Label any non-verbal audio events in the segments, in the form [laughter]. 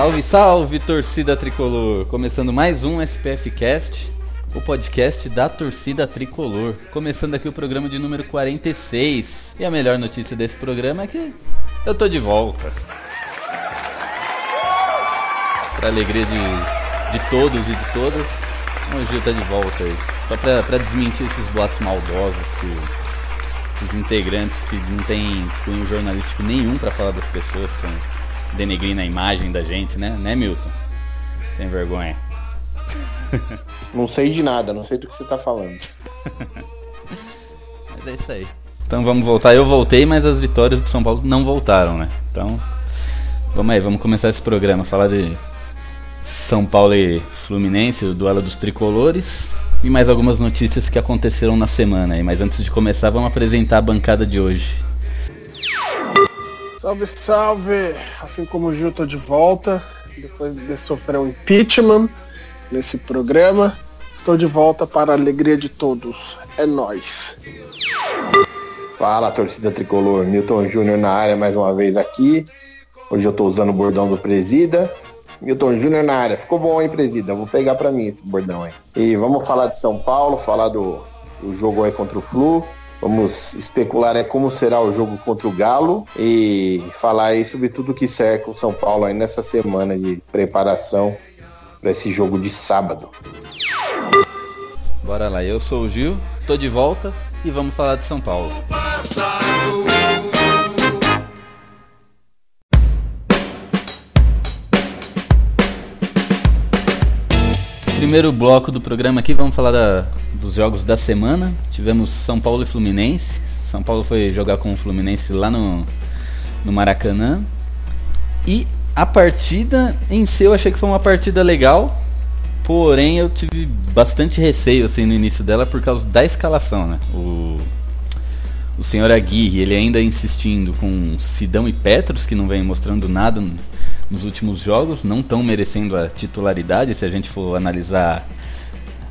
Salve, salve, torcida tricolor! Começando mais um SPF Cast, o podcast da torcida tricolor. Começando aqui o programa de número 46. E a melhor notícia desse programa é que eu tô de volta. Pra alegria de, de todos e de todas, o Gil tá de volta aí. Só pra, pra desmentir esses boatos maldosos que esses integrantes que não tem cunho jornalístico nenhum pra falar das pessoas, com denegrindo a imagem da gente, né? Né, Milton? Sem vergonha. [laughs] Não sei de nada, não sei do que você tá falando. [laughs] Mas é isso aí. Então vamos voltar. Eu voltei, mas as vitórias do São Paulo não voltaram, né? Então, vamos aí, vamos começar esse programa. Falar de São Paulo e Fluminense, o duelo dos tricolores. E mais algumas notícias que aconteceram na semana aí. Mas antes de começar, vamos apresentar a bancada de hoje. Salve, salve! Assim como o Gil, tô de volta, depois de sofrer um impeachment nesse programa. Estou de volta para a alegria de todos. É nóis. Fala, torcida tricolor. Milton Júnior na área mais uma vez aqui. Hoje eu tô usando o bordão do Presida. Milton Júnior na área. Ficou bom, hein, Presida? Vou pegar pra mim esse bordão aí. E vamos falar de São Paulo, falar do, do jogo aí contra o Flu. Vamos especular é como será o jogo contra o Galo e falar aí sobre tudo que cerca o São Paulo aí nessa semana de preparação para esse jogo de sábado. Bora lá, eu sou o Gil, tô de volta e vamos falar de São Paulo. Primeiro bloco do programa aqui, vamos falar da- dos jogos da semana. Tivemos São Paulo e Fluminense. São Paulo foi jogar com o Fluminense lá no, no Maracanã. E a partida em si eu achei que foi uma partida legal. Porém eu tive bastante receio assim no início dela por causa da escalação, né? O, o senhor Aguirre, ele ainda insistindo com Sidão e Petros, que não vem mostrando nada nos últimos jogos, não estão merecendo a titularidade, se a gente for analisar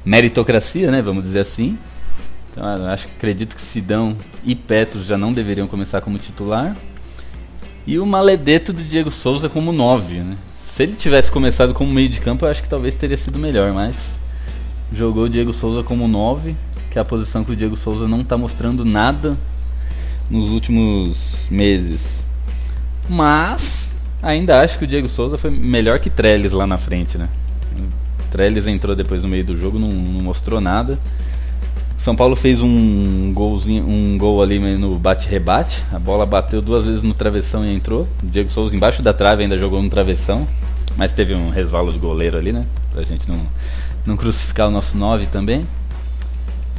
meritocracia, né, vamos dizer assim. Então, acho acredito que Sidão e Petros já não deveriam começar como titular. E o maledeto do Diego Souza como 9, né? Se ele tivesse começado como meio de campo, eu acho que talvez teria sido melhor, mas jogou o Diego Souza como 9, que é a posição que o Diego Souza não está mostrando nada nos últimos meses. Mas ainda acho que o Diego Souza foi melhor que Trellis lá na frente, né? Trellis entrou depois no meio do jogo, não, não mostrou nada. São Paulo fez um golzinho, um gol ali no bate-rebate. A bola bateu duas vezes no travessão e entrou. O Diego Souza embaixo da trave ainda jogou no travessão. Mas teve um resvalo de goleiro ali, né? Pra gente não, não crucificar o nosso 9 também.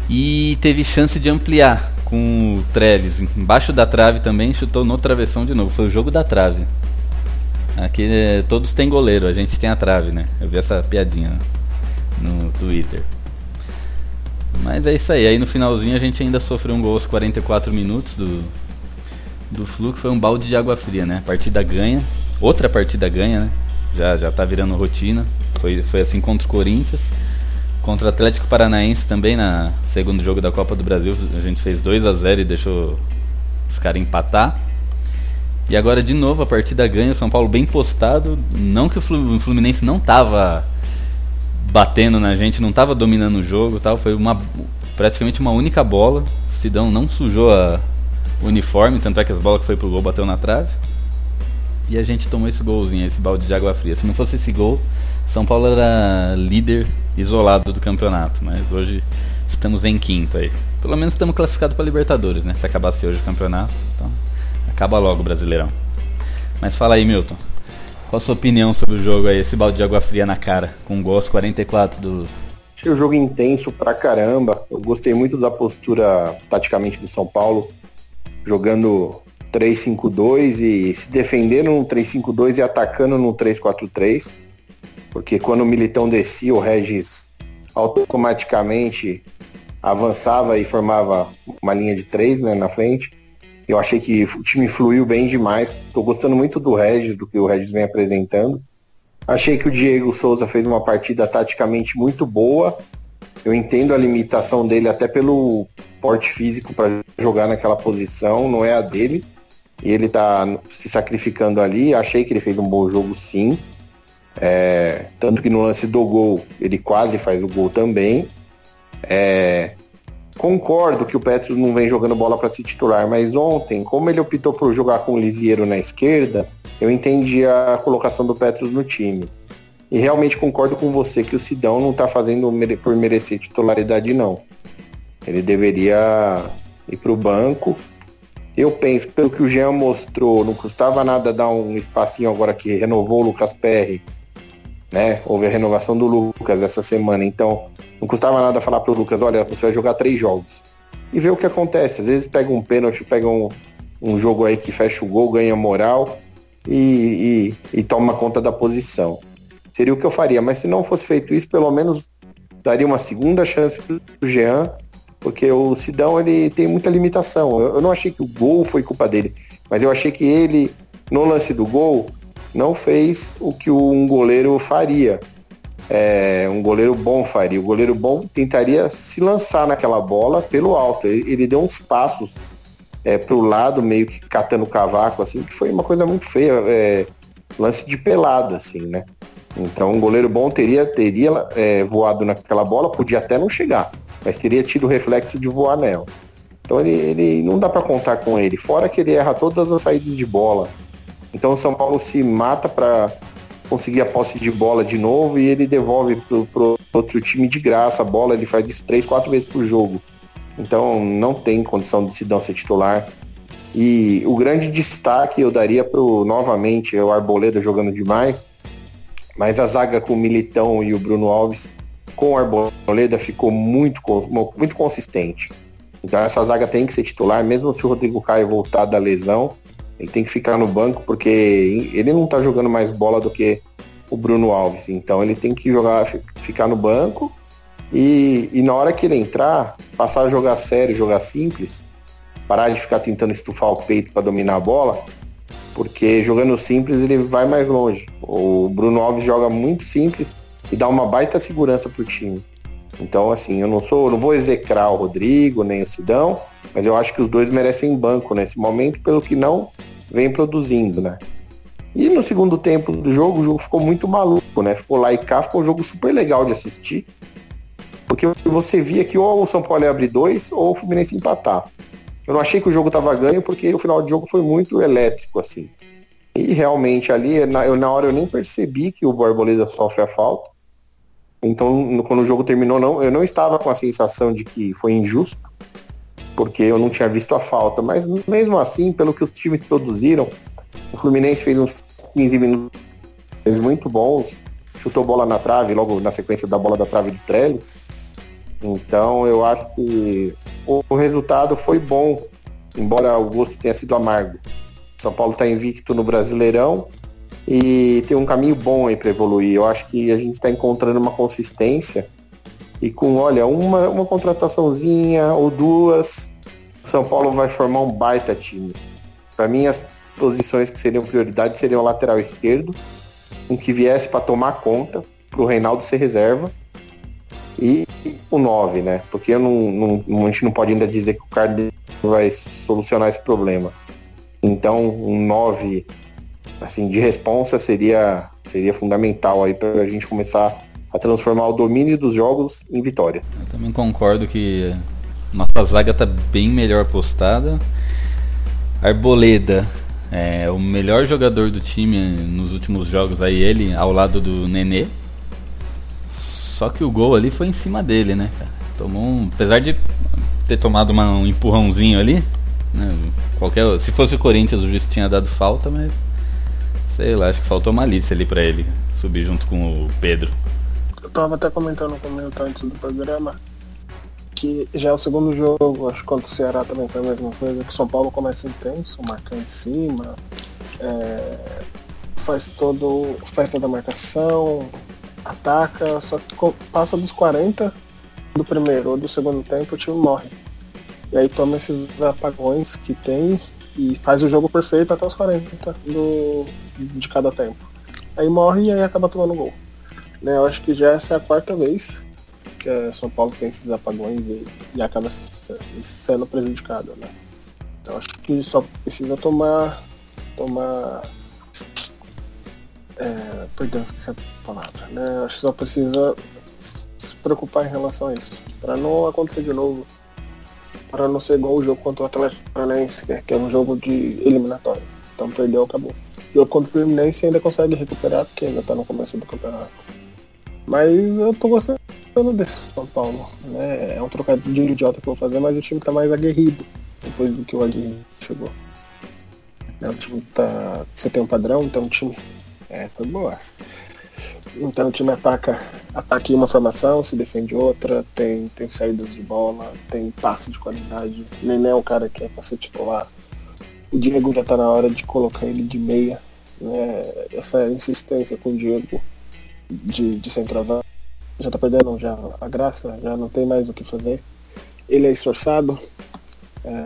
E teve chance de ampliar com o Treves embaixo da trave também, chutou no travessão de novo. Foi o jogo da trave. Aqui eh, todos têm goleiro, a gente tem a trave, né? Eu vi essa piadinha no Twitter. Mas é isso aí. Aí no finalzinho a gente ainda sofreu um gol aos 44 minutos do, do Flu, que foi um balde de água fria, né? Partida ganha. Outra partida ganha, né? Já, já tá virando rotina. Foi, foi assim contra o Corinthians. Contra o Atlético Paranaense também na segundo jogo da Copa do Brasil. A gente fez 2 a 0 e deixou os caras empatar. E agora de novo a partida ganha, o São Paulo bem postado. Não que o Flu- o Fluminense não tava batendo na gente, não tava dominando o jogo, tal. Foi uma praticamente uma única bola. O Sidão não sujou a o uniforme, tanto é que as bolas que foi pro gol bateu na trave. E a gente tomou esse golzinho, esse balde de água fria. Se não fosse esse gol, São Paulo era líder isolado do campeonato, mas hoje estamos em quinto aí. Pelo menos estamos classificados para Libertadores, né? Se acabasse hoje o campeonato, acaba logo Brasileirão. Mas fala aí, Milton. Qual a sua opinião sobre o jogo aí, esse balde de água fria na cara, com gol aos 44 do. Achei o jogo intenso pra caramba. Eu gostei muito da postura taticamente do São Paulo, jogando 3-5-2 e se defendendo no 3-5-2 e atacando no 3-4-3. Porque quando o Militão descia, o Regis automaticamente avançava e formava uma linha de três né, na frente. Eu achei que o time fluiu bem demais. Estou gostando muito do Regis, do que o Regis vem apresentando. Achei que o Diego Souza fez uma partida taticamente muito boa. Eu entendo a limitação dele até pelo porte físico para jogar naquela posição, não é a dele. E ele está se sacrificando ali. Achei que ele fez um bom jogo sim. É, tanto que no lance do gol ele quase faz o gol também. É, concordo que o Petros não vem jogando bola para se titular, mas ontem, como ele optou por jogar com o Lisieiro na esquerda, eu entendi a colocação do Petros no time. E realmente concordo com você que o Sidão não está fazendo por merecer titularidade, não. Ele deveria ir para o banco. Eu penso, pelo que o Jean mostrou, não custava nada dar um espacinho agora que renovou o Lucas Perry né? Houve a renovação do Lucas essa semana, então não custava nada falar pro Lucas, olha, você vai jogar três jogos. E ver o que acontece. Às vezes pega um pênalti, pega um, um jogo aí que fecha o gol, ganha moral e, e, e toma conta da posição. Seria o que eu faria, mas se não fosse feito isso, pelo menos daria uma segunda chance pro Jean, porque o Sidão ele tem muita limitação. Eu, eu não achei que o gol foi culpa dele, mas eu achei que ele, no lance do gol, não fez o que um goleiro faria. É, um goleiro bom faria. O goleiro bom tentaria se lançar naquela bola pelo alto. Ele, ele deu uns passos é, para o lado, meio que catando o cavaco, assim, que foi uma coisa muito feia. É, lance de pelada, assim, né? Então, um goleiro bom teria, teria é, voado naquela bola, podia até não chegar, mas teria tido o reflexo de voar nela. Então, ele, ele não dá para contar com ele. Fora que ele erra todas as saídas de bola. Então o São Paulo se mata para conseguir a posse de bola de novo e ele devolve pro, pro outro time de graça a bola, ele faz isso três, quatro vezes por jogo. Então não tem condição de Sidão ser titular. E o grande destaque eu daria pro novamente o Arboleda jogando demais, mas a zaga com o Militão e o Bruno Alves com o Arboleda ficou muito, muito consistente. Então essa zaga tem que ser titular, mesmo se o Rodrigo Caio voltar da lesão, ele tem que ficar no banco porque ele não tá jogando mais bola do que o Bruno Alves. Então ele tem que jogar, ficar no banco e, e na hora que ele entrar, passar a jogar sério, jogar simples, parar de ficar tentando estufar o peito para dominar a bola, porque jogando simples ele vai mais longe. O Bruno Alves joga muito simples e dá uma baita segurança pro time. Então, assim, eu não sou, não vou execrar o Rodrigo nem o Sidão, mas eu acho que os dois merecem banco nesse momento, pelo que não vem produzindo, né? E no segundo tempo do jogo, o jogo ficou muito maluco, né? Ficou lá e cá, ficou um jogo super legal de assistir. Porque você via que ou o São Paulo ia abrir dois ou o Fluminense empatar. Eu não achei que o jogo tava ganho porque o final do jogo foi muito elétrico, assim. E realmente ali, na, eu, na hora eu nem percebi que o Borboleta sofre a falta. Então, quando o jogo terminou, não, eu não estava com a sensação de que foi injusto porque eu não tinha visto a falta. Mas mesmo assim, pelo que os times produziram, o Fluminense fez uns 15 minutos muito bons, chutou bola na trave, logo na sequência da bola da trave de Trellis. Então eu acho que o resultado foi bom, embora o gosto tenha sido amargo. São Paulo está invicto no Brasileirão e tem um caminho bom aí para evoluir. Eu acho que a gente está encontrando uma consistência e com, olha, uma, uma contrataçãozinha ou duas, São Paulo vai formar um baita time. Para mim, as posições que seriam prioridade seriam o lateral esquerdo, um que viesse para tomar conta, para o Reinaldo ser reserva, e o 9, né? Porque não, não, a gente não pode ainda dizer que o Carlos vai solucionar esse problema. Então, um 9 assim, de responsa seria, seria fundamental aí para a gente começar a transformar o domínio dos jogos em vitória. Eu também concordo que nossa zaga tá bem melhor postada. Arboleda é o melhor jogador do time nos últimos jogos aí, ele ao lado do Nenê. Só que o gol ali foi em cima dele, né? Tomou um, apesar de ter tomado uma, um empurrãozinho ali, né? Qualquer, se fosse o Corinthians o juiz tinha dado falta, mas sei lá, acho que faltou malícia ali para ele subir junto com o Pedro eu tava até comentando com o meu antes do programa que já é o segundo jogo, acho que contra o Ceará também foi a mesma coisa, que São Paulo começa intenso, marcando em cima, é, faz todo. faz toda a marcação, ataca, só que passa dos 40 do primeiro ou do segundo tempo o time morre. E aí toma esses apagões que tem e faz o jogo perfeito até os 40 do, de cada tempo. Aí morre e aí acaba tomando gol. Né, eu acho que já essa é a quarta vez que é, São Paulo tem esses apagões e, e acaba se- sendo prejudicado. Né? Então acho que só precisa tomar. tomar. É, perdão, esqueci a palavra. Né? Acho que só precisa se preocupar em relação a isso. Para não acontecer de novo. Para não ser igual o jogo contra o Atlético Paranaense, que é- é um jogo de eliminatório. Então perdeu, acabou. O contra o Fluminense ainda consegue recuperar, porque ainda tá no começo do campeonato. Mas eu tô gostando desse São Paulo. Né? É um trocadilho idiota que eu vou fazer, mas o time tá mais aguerrido depois do que o Aguirre chegou. Né, O time tá. Você tem um padrão, então o time. É, foi boa. Então o time ataca, ataca em uma formação, se defende outra, tem, tem saídas de bola, tem passe de qualidade. Nenê é um cara que é pra ser titular. O Diego já tá na hora de colocar ele de meia. Né? Essa insistência com o Diego de, de centroavante já tá perdendo já a graça, já não tem mais o que fazer. Ele é esforçado, é,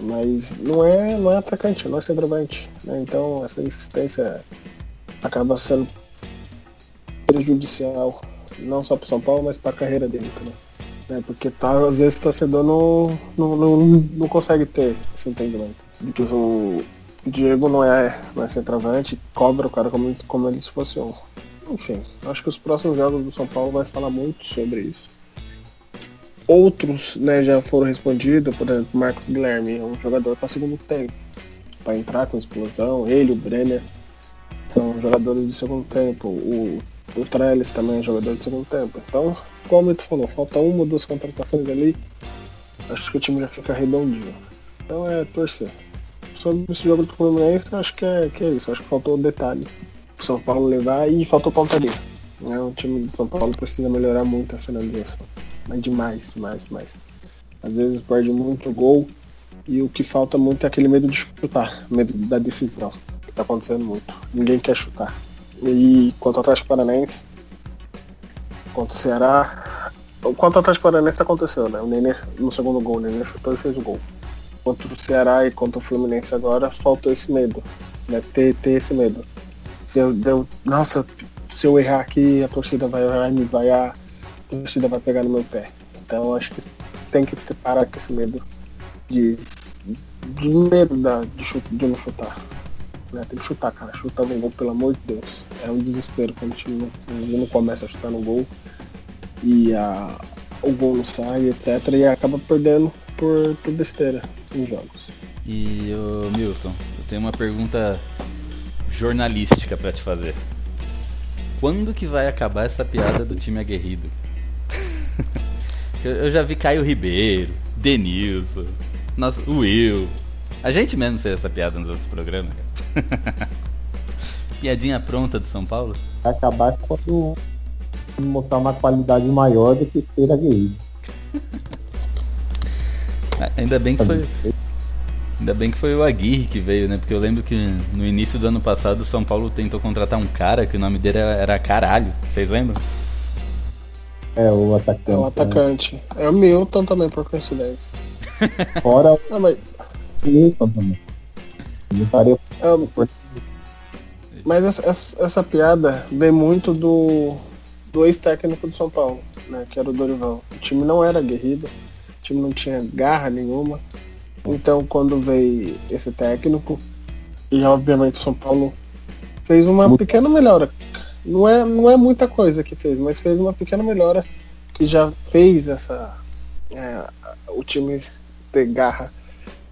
mas não é, não é atacante, não é centroavante. Né? Então essa insistência acaba sendo prejudicial, não só para São Paulo, mas para a carreira dele também. Né? Porque tá, às vezes o torcedor não, não, não, não consegue ter esse entendimento. De que o Diego não é, não é centroavante, cobra o cara como, como ele se fosse um. Enfim, acho que os próximos jogos do São Paulo vai falar muito sobre isso. Outros né, já foram respondidos, por exemplo, Marcos Guilherme é um jogador para segundo tempo, para entrar com explosão, ele, o Brenner, são jogadores de segundo tempo, o, o Trellis também é jogador de segundo tempo. Então, como tu falou, falta uma ou duas contratações ali, acho que o time já fica redondinho. Então é torcer. Sobre esse jogo do Fluminense, acho que é, que é isso, acho que faltou o detalhe pro São Paulo levar e faltou pontaria. Né? O time de São Paulo precisa melhorar muito a finalização. Mas demais, demais, demais. Às vezes perde muito gol e o que falta muito é aquele medo de chutar, medo da decisão, que tá acontecendo muito. Ninguém quer chutar. E quanto ao Atlético Paranaense, contra o Ceará. Quanto ao Atlético Paranaense aconteceu, né? O Nenê no segundo gol, o Nenê chutou e fez o gol. Contra o Ceará e contra o Fluminense agora, faltou esse medo. Né? Ter, ter esse medo. Se eu, eu, nossa, se eu errar aqui, a torcida vai, vai me vaiar, a torcida vai pegar no meu pé. Então acho que tem que parar com esse medo de, de medo da, de, chu- de não chutar. Né? Tem que chutar, cara. Chutar no gol, pelo amor de Deus. É um desespero quando o time não, não começa a chutar no gol e a, o gol não sai, etc. E acaba perdendo por, por besteira em jogos. E ô Milton, eu tenho uma pergunta jornalística pra te fazer. Quando que vai acabar essa piada do time aguerrido? [laughs] eu, já vi Caio Ribeiro, Denilson, nosso, Will. A gente mesmo fez essa piada nos outros programas. [laughs] Piadinha pronta do São Paulo? Vai acabar quando mostrar uma qualidade maior do que ser aguerrido. [laughs] Ainda bem que foi. Ainda bem que foi o Aguirre que veio, né? Porque eu lembro que no início do ano passado o São Paulo tentou contratar um cara que o nome dele era, era Caralho. Vocês lembram? É o atacante. É o atacante. É o Milton também, por coincidência. né? [laughs] Fora Ah, mas, o Wilson também. Faria é, mas essa, essa, essa piada vem muito do, do ex-técnico do São Paulo, né? Que era o Dorival. O time não era aguerrido, o time não tinha garra nenhuma. Então quando veio esse técnico, e obviamente o São Paulo fez uma pequena melhora. Não é, não é muita coisa que fez, mas fez uma pequena melhora que já fez essa. é, o time ter garra,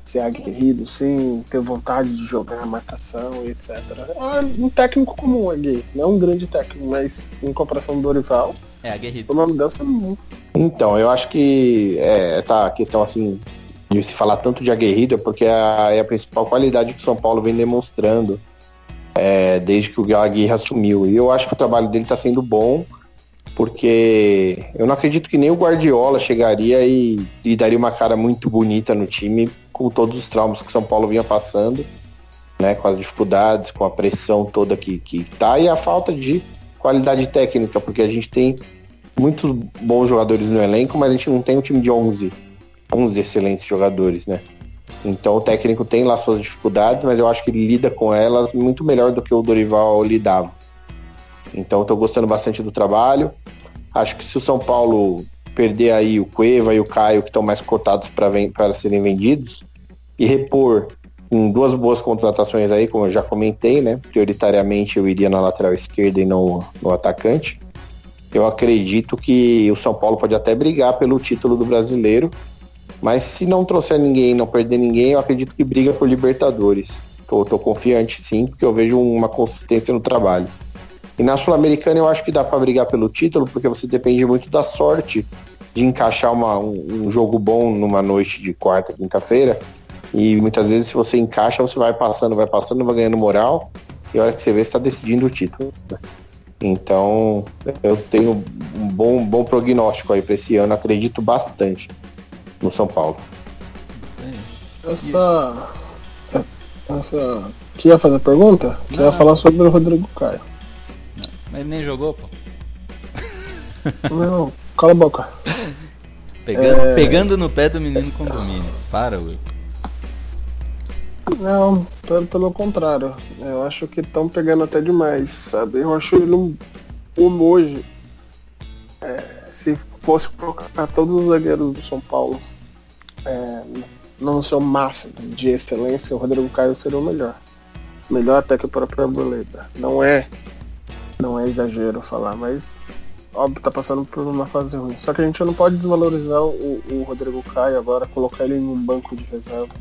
ser aguerrido, sim, ter vontade de jogar, marcação e etc. É um técnico comum ali, não um grande técnico, mas em comparação do Dorival, É, aguerrido. foi uma mudança muito. Então, eu acho que é, essa questão assim de se falar tanto de aguerrido é porque é a, é a principal qualidade que o São Paulo vem demonstrando é, desde que o Aguirre assumiu. E eu acho que o trabalho dele está sendo bom. porque eu não acredito que nem o Guardiola chegaria e, e daria uma cara muito bonita no time com todos os traumas que o São Paulo vinha passando, né, com as dificuldades, com a pressão toda que, que tá e a falta de qualidade técnica, porque a gente tem muitos bons jogadores no elenco, mas a gente não tem um time de 11, 11 excelentes jogadores, né? Então o técnico tem lá suas dificuldades, mas eu acho que ele lida com elas muito melhor do que o Dorival lidava. Então estou gostando bastante do trabalho. Acho que se o São Paulo perder aí o Cueva e o Caio, que estão mais cotados para serem vendidos, e repor com duas boas contratações aí, como eu já comentei, né? Prioritariamente eu iria na lateral esquerda e no, no atacante. Eu acredito que o São Paulo pode até brigar pelo título do brasileiro, mas se não trouxer ninguém, não perder ninguém, eu acredito que briga por Libertadores. Tô, tô confiante sim, porque eu vejo uma consistência no trabalho. E na Sul-Americana eu acho que dá para brigar pelo título, porque você depende muito da sorte de encaixar uma, um, um jogo bom numa noite de quarta, quinta-feira. E muitas vezes se você encaixa, você vai passando, vai passando, vai ganhando moral, e a hora que você vê, está decidindo o título. Então, eu tenho um bom, bom prognóstico aí para esse ano, acredito bastante no São Paulo. Essa. Essa. Que ia fazer pergunta? Que ia falar sobre o Rodrigo Caio. Mas ele nem jogou, pô. Não, cala a boca. Pegando, É. pegando no pé do menino condomínio. Para, Will. Não, pelo, pelo contrário. Eu acho que estão pegando até demais, sabe? Eu acho ele um, um hoje. é, fosse colocar todos os zagueiros do São Paulo é, no seu máximo de excelência, o Rodrigo Caio seria o melhor. Melhor até que o próprio Arboleda. Não é, não é exagero falar, mas óbvio tá passando por uma fase ruim. Só que a gente não pode desvalorizar o, o Rodrigo Caio agora, colocar ele em um banco de reserva.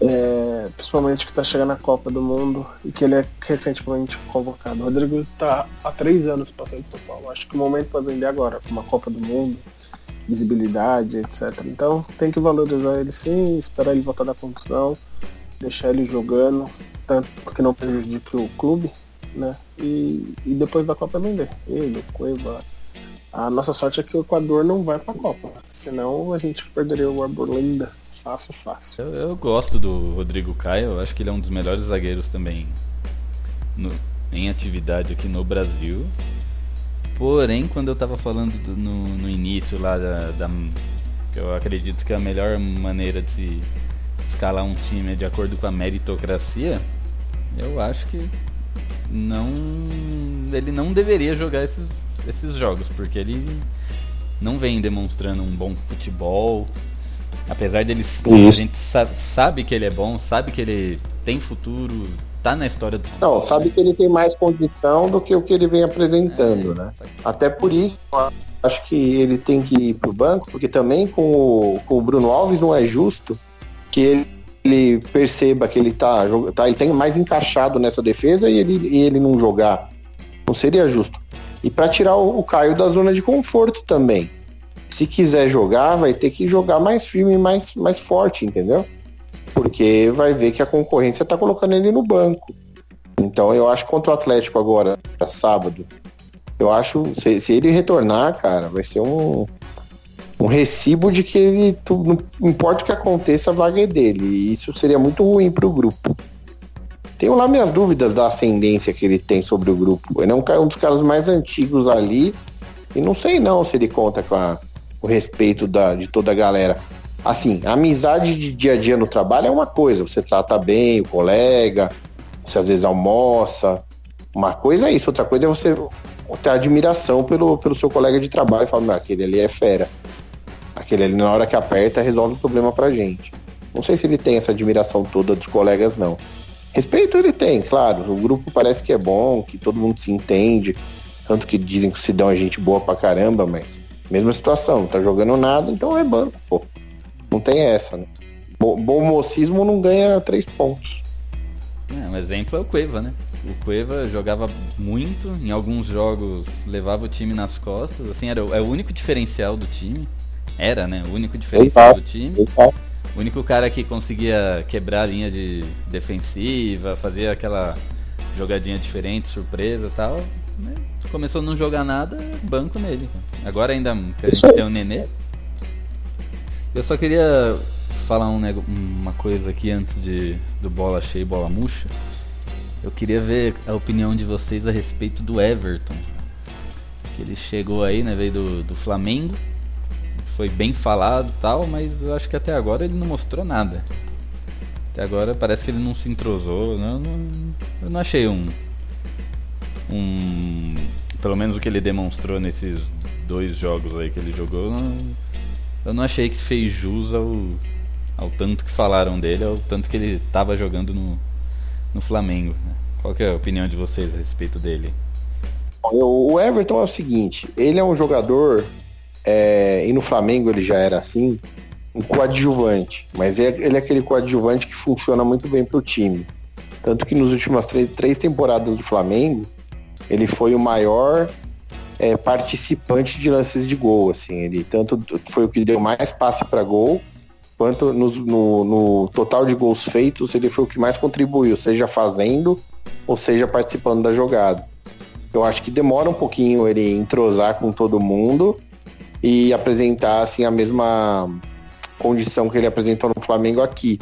É, principalmente que tá chegando a Copa do Mundo e que ele é recentemente convocado. O Rodrigo tá há três anos passando de São Paulo. Acho que o momento para vender agora, com uma Copa do Mundo, visibilidade, etc. Então tem que valorizar ele sim, esperar ele voltar da contusão, deixar ele jogando, tanto que não prejudique o clube, né? E, e depois da Copa vender. Ele, o Cueva. A nossa sorte é que o Equador não vai pra Copa. Senão a gente perderia o Arboleda fácil, fácil. Eu, eu gosto do Rodrigo Caio, eu acho que ele é um dos melhores zagueiros também no- em atividade aqui no Brasil. Porém, quando eu tava falando do- no, no início lá da, da- eu acredito que a melhor maneira de se escalar um time é de acordo com a meritocracia, eu acho que não ele não deveria jogar esses, esses jogos, porque ele não vem demonstrando um bom futebol. Apesar dele a gente sa- sabe que ele é bom, sabe que ele tem futuro, tá na história do Não, sabe que ele tem mais condição do que o que ele vem apresentando, né? Até por isso, acho que ele tem que ir pro banco, porque também com o, com o Bruno Alves não é justo que ele, ele perceba que ele tá, tá ele tem mais encaixado nessa defesa e ele, e ele não jogar. Não seria justo. E para tirar o, o Caio da zona de conforto também. Se quiser jogar, vai ter que jogar mais firme e mais, mais forte, entendeu? Porque vai ver que a concorrência tá colocando ele no banco. Então eu acho contra o Atlético agora, sábado, eu acho, se, se ele retornar, cara, vai ser um, um recibo de que ele, não importa o que aconteça, a vaga é dele. E isso seria muito ruim pro grupo. Tenho lá minhas dúvidas da ascendência que ele tem sobre o grupo. Ele é um, um dos caras mais antigos ali. E não sei não se ele conta com a- o respeito da, de toda a galera. Assim, a amizade de dia a dia no trabalho é uma coisa. Você trata bem o colega, você às vezes almoça. Uma coisa é isso, outra coisa é você ter admiração pelo, pelo seu colega de trabalho e falar, "Não, aquele ali é fera. Aquele ali na hora que aperta resolve o problema pra gente. Não sei se ele tem essa admiração toda dos colegas, não. Respeito ele tem, claro. O grupo parece que é bom, que todo mundo se entende. Tanto que dizem que o Sidão é gente boa pra caramba, mas mesma situação, não tá jogando nada, então é banco, pô. Não tem essa, né? Bo- Bom mocismo não ganha três pontos. É, um exemplo é o Cueva, né? O Cueva jogava muito, em alguns jogos levava o time nas costas, assim, era o, é o único diferencial do time. Era, né? O único diferencial do time. O único cara que conseguia quebrar a linha de defensiva, fazer aquela jogadinha diferente, surpresa e tal. Né, começou a não jogar nada, banco nele. Agora ainda que a gente tem o Nenê. Eu só queria falar um uma coisa aqui antes de do bola cheia e bola murcha. Eu queria ver a opinião de vocês a respeito do Everton. Que ele chegou aí, né? Veio do, do Flamengo. Foi bem falado e tal, mas eu acho que até agora ele não mostrou nada. Até agora parece que ele não se entrosou. Não, não- eu não achei um. Um. Pelo menos o que ele demonstrou nesses dois jogos aí que ele jogou. não- eu não achei que fez jus ao, ao tanto que falaram dele, ao tanto que ele tava jogando no, no Flamengo. né? Qual que é a opinião de vocês a respeito dele? Eu- O Everton é o seguinte, ele é um jogador, é, e no Flamengo ele já era assim, um coadjuvante, mas é- ele é aquele coadjuvante que funciona muito bem pro time. Tanto que nas últimas três, três temporadas do Flamengo, ele foi o maior é, participante de lances de gol, assim, ele tanto foi o que deu mais passe para gol, quanto nos- no, no total de gols feitos, ele foi o que mais contribuiu, seja fazendo ou seja participando da jogada. Eu acho que demora um pouquinho ele entrosar com todo mundo e apresentar assim a mesma condição que ele apresentou no Flamengo aqui.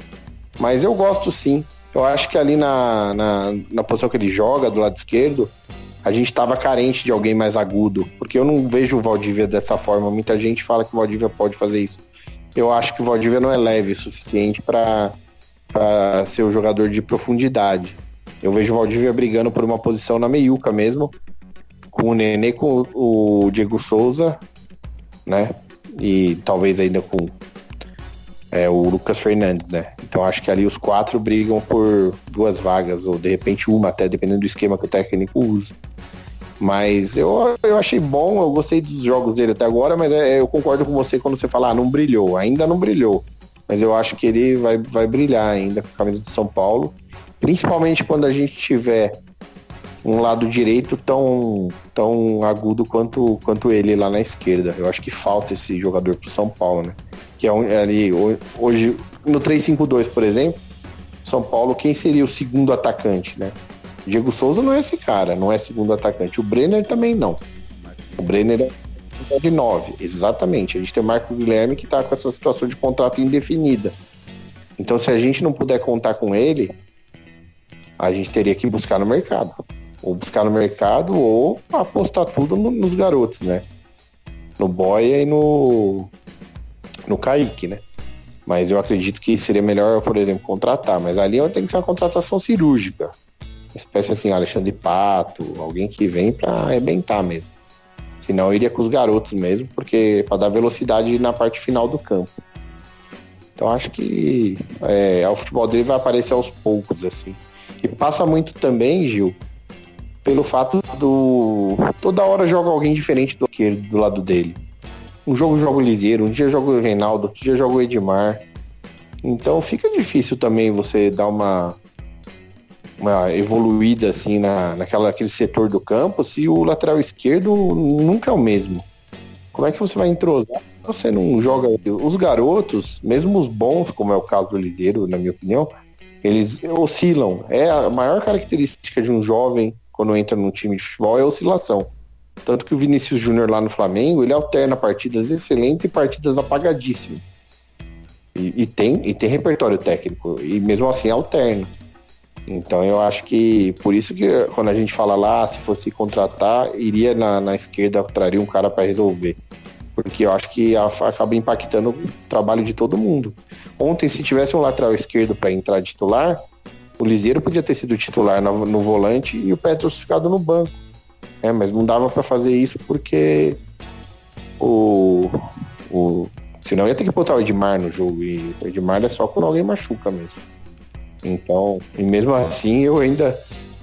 Mas eu gosto sim. Eu acho que ali na, na, na posição que ele joga, do lado esquerdo, a gente estava carente de alguém mais agudo. Porque eu não vejo o Valdívia dessa forma. Muita gente fala que o Valdívia pode fazer isso. Eu acho que o Valdívia não é leve o suficiente para ser o jogador de profundidade. Eu vejo o Valdívia brigando por uma posição na meiuca mesmo, com o Nenê, com o Diego Souza, né? E talvez ainda com é, o Lucas Fernandes, né? Então acho que ali os quatro brigam por duas vagas, ou de repente uma até, dependendo do esquema que o técnico usa. Mas eu, eu achei bom, eu gostei dos jogos dele até agora, mas é, eu concordo com você quando você fala, ah, não brilhou, ainda não brilhou. Mas eu acho que ele vai, vai brilhar ainda com a camisa de São Paulo. Principalmente quando a gente tiver um lado direito tão, tão agudo quanto, quanto ele lá na esquerda. Eu acho que falta esse jogador pro São Paulo, né? Que é, um, é ali, ho- hoje, no 3-5-2, por exemplo, São Paulo, quem seria o segundo atacante, né? Diego Souza não é esse cara, não é segundo atacante. O Brenner também não. O Brenner é de 9, exatamente. A gente tem o Marco Guilherme que tá com essa situação de contrato indefinida. Então, se a gente não puder contar com ele, a gente teria que buscar no mercado. Ou buscar no mercado ou apostar tudo no- nos garotos, né? No Boia e no, no Kaique, né? Mas eu acredito que seria melhor, por exemplo, contratar. Mas ali tem que ser uma contratação cirúrgica. Espécie assim, Alexandre Pato, alguém que vem pra arrebentar mesmo. Senão iria com os garotos mesmo, porque para dar velocidade na parte final do campo. Então acho que é, o futebol dele vai aparecer aos poucos, assim. E passa muito também, Gil, pelo fato do. Toda hora joga alguém diferente do esquerdo do lado dele. Um jogo joga o Liseiro, um dia joga o Reinaldo, outro dia joga o Edmar. Então fica difícil também você dar uma, uma evoluída assim na, naquela, naquele setor do campo se o lateral esquerdo nunca é o mesmo. Como é que você vai entrosar? Você não joga. Os garotos, mesmo os bons, como é o caso do Liseiro, na minha opinião, eles oscilam. É a maior característica de um jovem quando entra num time de futebol é a oscilação. Tanto que o Vinícius Júnior lá no Flamengo, ele alterna partidas excelentes e partidas apagadíssimas. E, e tem, e tem repertório técnico, e mesmo assim alterna. Então eu acho que por isso que quando a gente fala lá, se fosse contratar, iria na, na esquerda, traria um cara para resolver. Porque eu acho que acaba impactando o trabalho de todo mundo. Ontem, se tivesse um lateral esquerdo para entrar titular, o Liseiro podia ter sido titular no, no volante e o Petros ficado no banco. É, mas não dava para fazer isso porque o, o. Senão ia ter que botar o Edmar no jogo. E o Edmar é só quando alguém machuca mesmo. Então, e mesmo assim eu ainda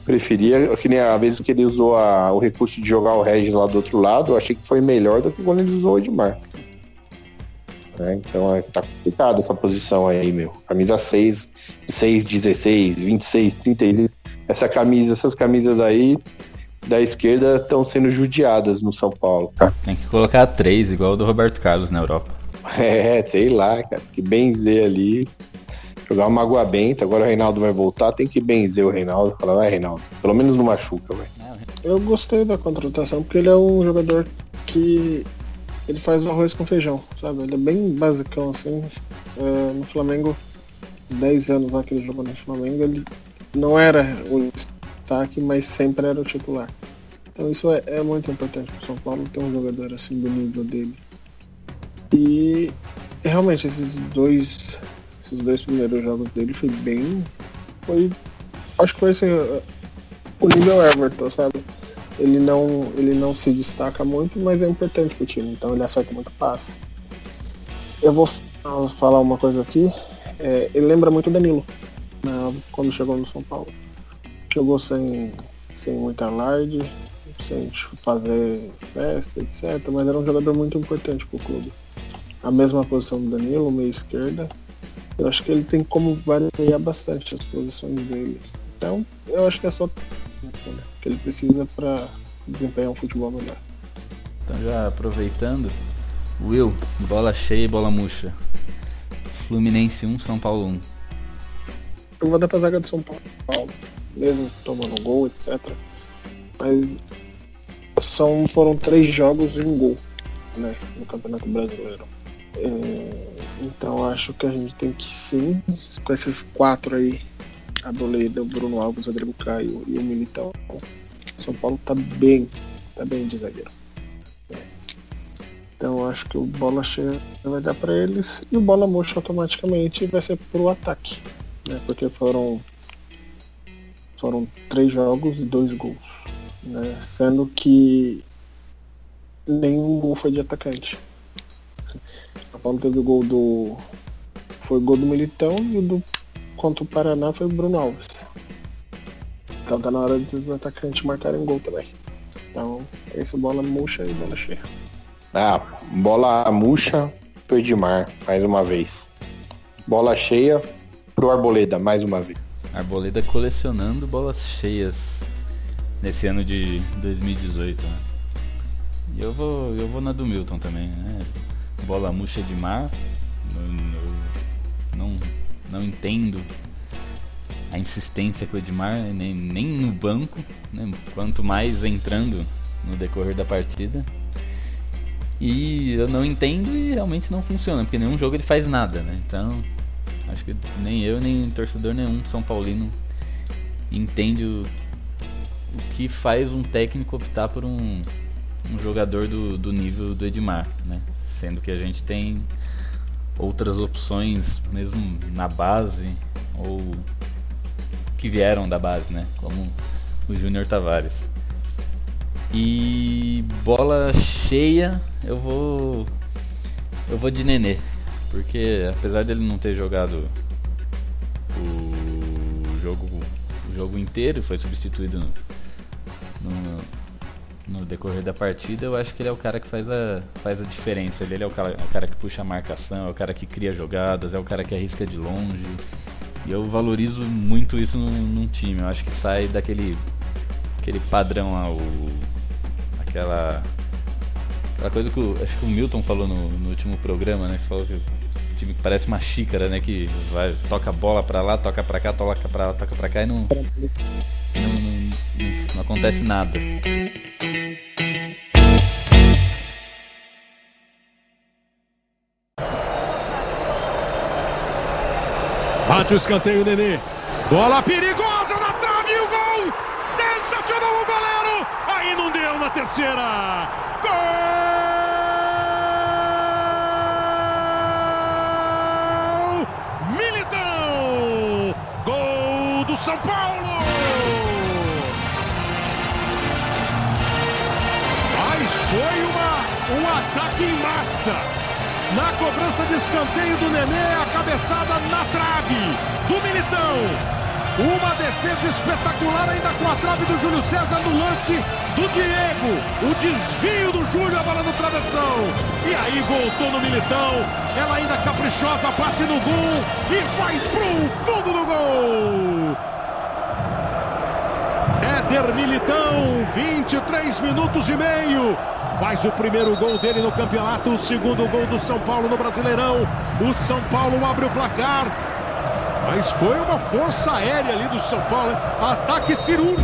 preferia, que nem a vez que ele usou a- o recurso de jogar o Regis lá do outro lado, eu achei que foi melhor do que quando ele usou o Edmar. né? Então é, tá complicado essa posição aí, meu. Camisa 6, 6, 16, 26, 30. Essa camisa, essas camisas aí da esquerda estão sendo judiadas no São Paulo. Tem que colocar três, igual o do Roberto Carlos na Europa. [laughs] É, sei lá, cara. Que benzer ali. Jogar uma água benta, agora o Reinaldo vai voltar, tem que benzer o Reinaldo. Falar, vai Reinaldo, pelo menos não machuca, velho. Eu gostei da contratação porque ele é um jogador que ele faz arroz com feijão, sabe? Ele é bem basicão assim. É, no Flamengo, os 10 anos lá que ele jogou no Flamengo, ele não era o destaque, mas sempre era o titular. Então isso é, é muito importante para São Paulo ter um jogador assim do nível dele. E realmente esses dois esses dois primeiros jogos dele foi bem. Foi. Acho que foi assim. O nível Everton, sabe? Ele não, ele não se destaca muito, mas é importante pro time, então ele acerta muito passe. Eu vou falar uma coisa aqui. É, ele lembra muito Danilo, né, quando chegou no São Paulo. Chegou sem, sem muita alarde, sem fazer festa, etc. Mas era um jogador muito importante pro clube. A mesma posição do Danilo, meia esquerda. Eu acho que ele tem como variar bastante as posições dele. Então, eu acho que é só que ele precisa para desempenhar um futebol melhor. Então já aproveitando, Will, bola cheia e bola murcha. Fluminense 1, São Paulo 1. Eu vou dar pra zaga do São Paulo, mesmo tomando gol, etc. Mas são, foram três jogos e um gol né, no Campeonato Brasileiro. É, então acho que a gente tem que sim, com esses quatro aí, a Doleda, o Bruno Alves, o Rodrigo Caio e o Militão, São Paulo tá bem, tá bem de zagueiro. Então acho que o bola cheia vai dar para eles e o bola murcha automaticamente vai ser pro ataque. Né? Porque foram foram três jogos e dois gols. Né? Sendo que nenhum gol foi de atacante. O Paulo teve o gol do. Foi o gol do Militão e o do contra o Paraná foi o Bruno Alves. Então tá na hora dos atacantes marcarem gol também. Então, esse bola murcha e bola cheia. Ah, bola murcha pro Edmar, mais uma vez. Bola cheia pro Arboleda, mais uma vez. Arboleda colecionando bolas cheias nesse ano de 2018. Né? E eu vou, eu vou na do Milton também, né? Bola murcha de mar. Não, não entendo a insistência com o Edmar, nem, nem no banco, né? quanto mais entrando no decorrer da partida. E eu não entendo e realmente não funciona, porque nenhum jogo ele faz nada, né? Então, acho que nem eu, nem torcedor nenhum São Paulino entende o, o que faz um técnico optar por um, um jogador do, do nível do Edmar, né? Sendo que a gente tem outras opções, mesmo na base, ou que vieram da base, né? Como o Júnior Tavares. E bola cheia, eu vou. Eu vou de Nenê. Porque apesar dele não ter jogado o jogo, o jogo inteiro, foi substituído no, no, no, decorrer da partida, eu acho que ele é o cara que faz a, faz a diferença. Ele, é o cara, o cara que puxa a marcação, é o cara que cria jogadas, é o cara que arrisca de longe. E eu valorizo muito isso num, num time. Eu acho que sai daquele aquele padrão lá, o, aquela, aquela coisa que o, acho que o Milton falou no, no último programa, né? Que falou que o time parece uma xícara, né? Que vai, toca a bola pra lá, toca pra cá, toca pra lá, toca pra cá e não, não, não, não acontece nada. Bate o escanteio, Nenê. Bola perigosa na trave o gol! Sensacional o goleiro! Aí não deu na terceira. Gol! Militão! Gol do São Paulo! Mas foi uma, um ataque em massa. Na cobrança de escanteio do Nenê, cabeçada na trave do Militão. Uma defesa espetacular ainda com a trave do Júlio César no lance do Diego. O desvio do Júlio, a bola no travessão. E aí voltou no Militão. Ela ainda caprichosa, bate no gol e vai pro fundo do gol. Éder Militão, 23 minutos e meio. Faz o primeiro gol dele no campeonato, o segundo gol do São Paulo no Brasileirão. O São Paulo abre o placar. Mas foi uma força aérea ali do São Paulo, hein? Ataque cirúrgico.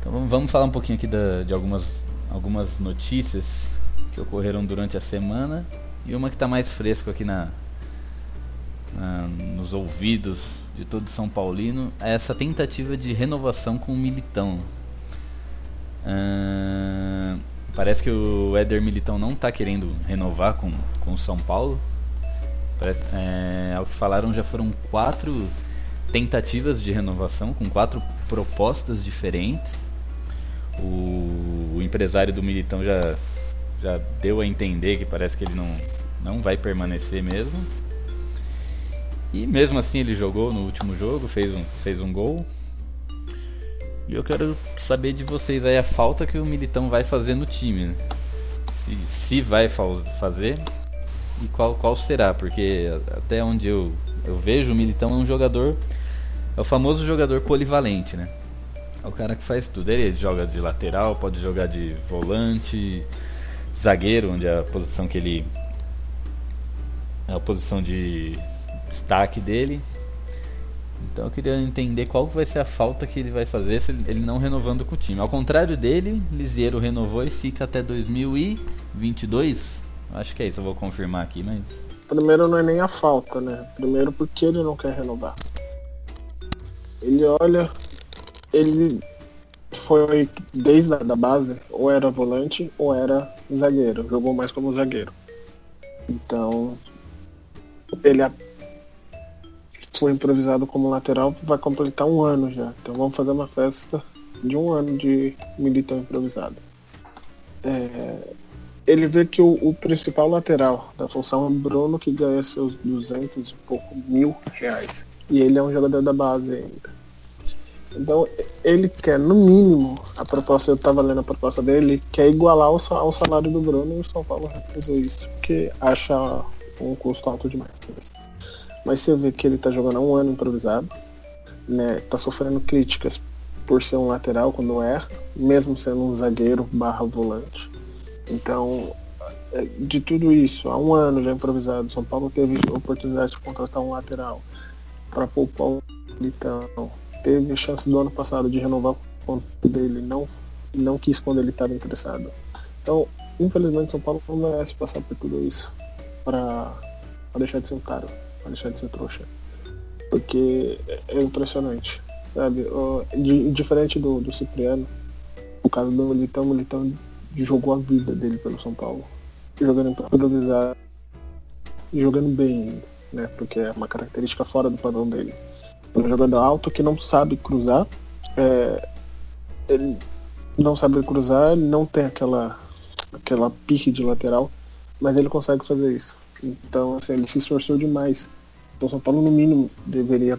Então vamos- falar um pouquinho aqui de algumas, algumas notícias que ocorreram durante a semana e uma que está mais fresco aqui na, na- nos ouvidos de todo São Paulino é essa tentativa de renovação com o Militão. Ahn, parece que o Éder Militão não está querendo renovar com, com o São Paulo. Parece, é, ao que falaram, já foram quatro tentativas de renovação com quatro propostas diferentes. O, o empresário do Militão já, já deu a entender que parece que ele não, não vai permanecer mesmo. E mesmo assim ele jogou no último jogo, fez um, fez um gol. E eu quero saber de vocês aí a falta que o Militão vai fazer no time. né? Se, se vai fa- fazer e qual, qual será, porque até onde eu, eu vejo o Militão é um jogador, é o famoso jogador polivalente, né? É o cara que faz tudo. Ele joga de lateral, pode jogar de volante, zagueiro, onde é a posição que ele. É a posição de destaque dele. Então eu queria entender qual vai ser a falta que ele vai fazer se ele não renovando com o time. Ao contrário dele, Lisieiro renovou e fica até 2022. Acho que é isso, eu vou confirmar aqui, mas. Primeiro não é nem a falta, né? Primeiro porque ele não quer renovar. Ele olha, ele foi desde a base, ou era volante ou era zagueiro. Jogou mais como zagueiro. Então ele foi improvisado como lateral, vai completar um ano já. Então vamos fazer uma festa de um ano de militão improvisado. É, ele vê que o, o principal lateral da função é Bruno, que ganha seus 200 e pouco mil reais. E ele é um jogador da base ainda. Então, ele quer, no mínimo, a proposta, eu tava lendo a proposta dele, ele quer igualar o, ao salário do Bruno e o São Paulo recusou isso, porque acha um custo alto demais. Mas você vê que ele tá jogando há um ano improvisado, né? Tá sofrendo críticas por ser um lateral quando erra, mesmo sendo um zagueiro barra volante. Então, é, de tudo isso, há um ano já improvisado, São Paulo teve a oportunidade de contratar um lateral para poupar o Militão. Teve chance do ano passado de renovar o contrato dele, não, não quis quando ele estava interessado. Então, infelizmente, São Paulo não merece passar por tudo isso para deixar de ser um cara, para deixar de ser trouxa. Porque é- é impressionante, sabe? Diferente do, do Cipriano, o caso do Militão, o Militão jogou a vida dele pelo São Paulo. Jogando improvisado, jogando bem né? Porque é uma característica fora do padrão dele. É um jogador alto que não sabe cruzar. é, ele não sabe cruzar, não tem aquela, aquela pique de lateral, mas ele consegue fazer isso. Então, assim, ele se esforçou demais. Então, São Paulo, no mínimo, deveria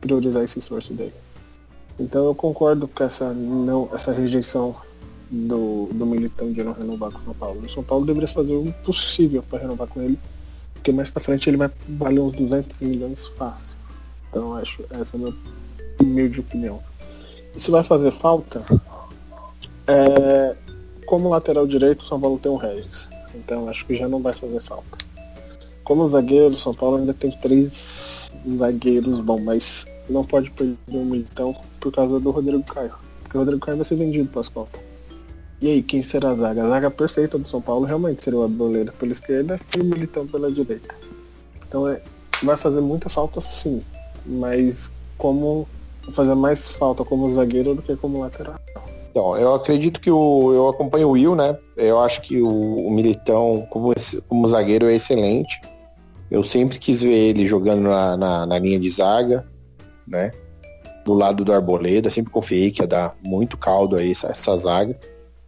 priorizar esse esforço dele. Então, eu concordo com essa, não, essa rejeição do, do Militão de não renovar com o São Paulo. O São Paulo deveria fazer o possível para renovar com ele, porque mais para frente ele vai valer uns 200 milhões fácil. Então, acho essa é a minha humilde opinião. E se vai fazer falta, é, como lateral direito, o São Paulo tem um Regis. Então, acho que já não vai fazer falta. Como zagueiro, São Paulo ainda tem três zagueiros bons, mas não pode perder o Militão por causa do Rodrigo Caio. Porque o Rodrigo Caio vai ser vendido para as Copas. E aí, quem será a zaga? A zaga perfeita do São Paulo realmente seria o Aboleira pela esquerda e o Militão pela direita. Então é, vai fazer muita falta sim, mas como fazer mais falta como zagueiro do que como lateral. Então, eu acredito que o. Eu acompanho o Will, né? Eu acho que o, o Militão, como, como zagueiro, é excelente. Eu sempre quis ver ele jogando na, na, na linha de zaga, né? Do lado do Arboleda, sempre confiei que ia dar muito caldo aí essa, essa zaga.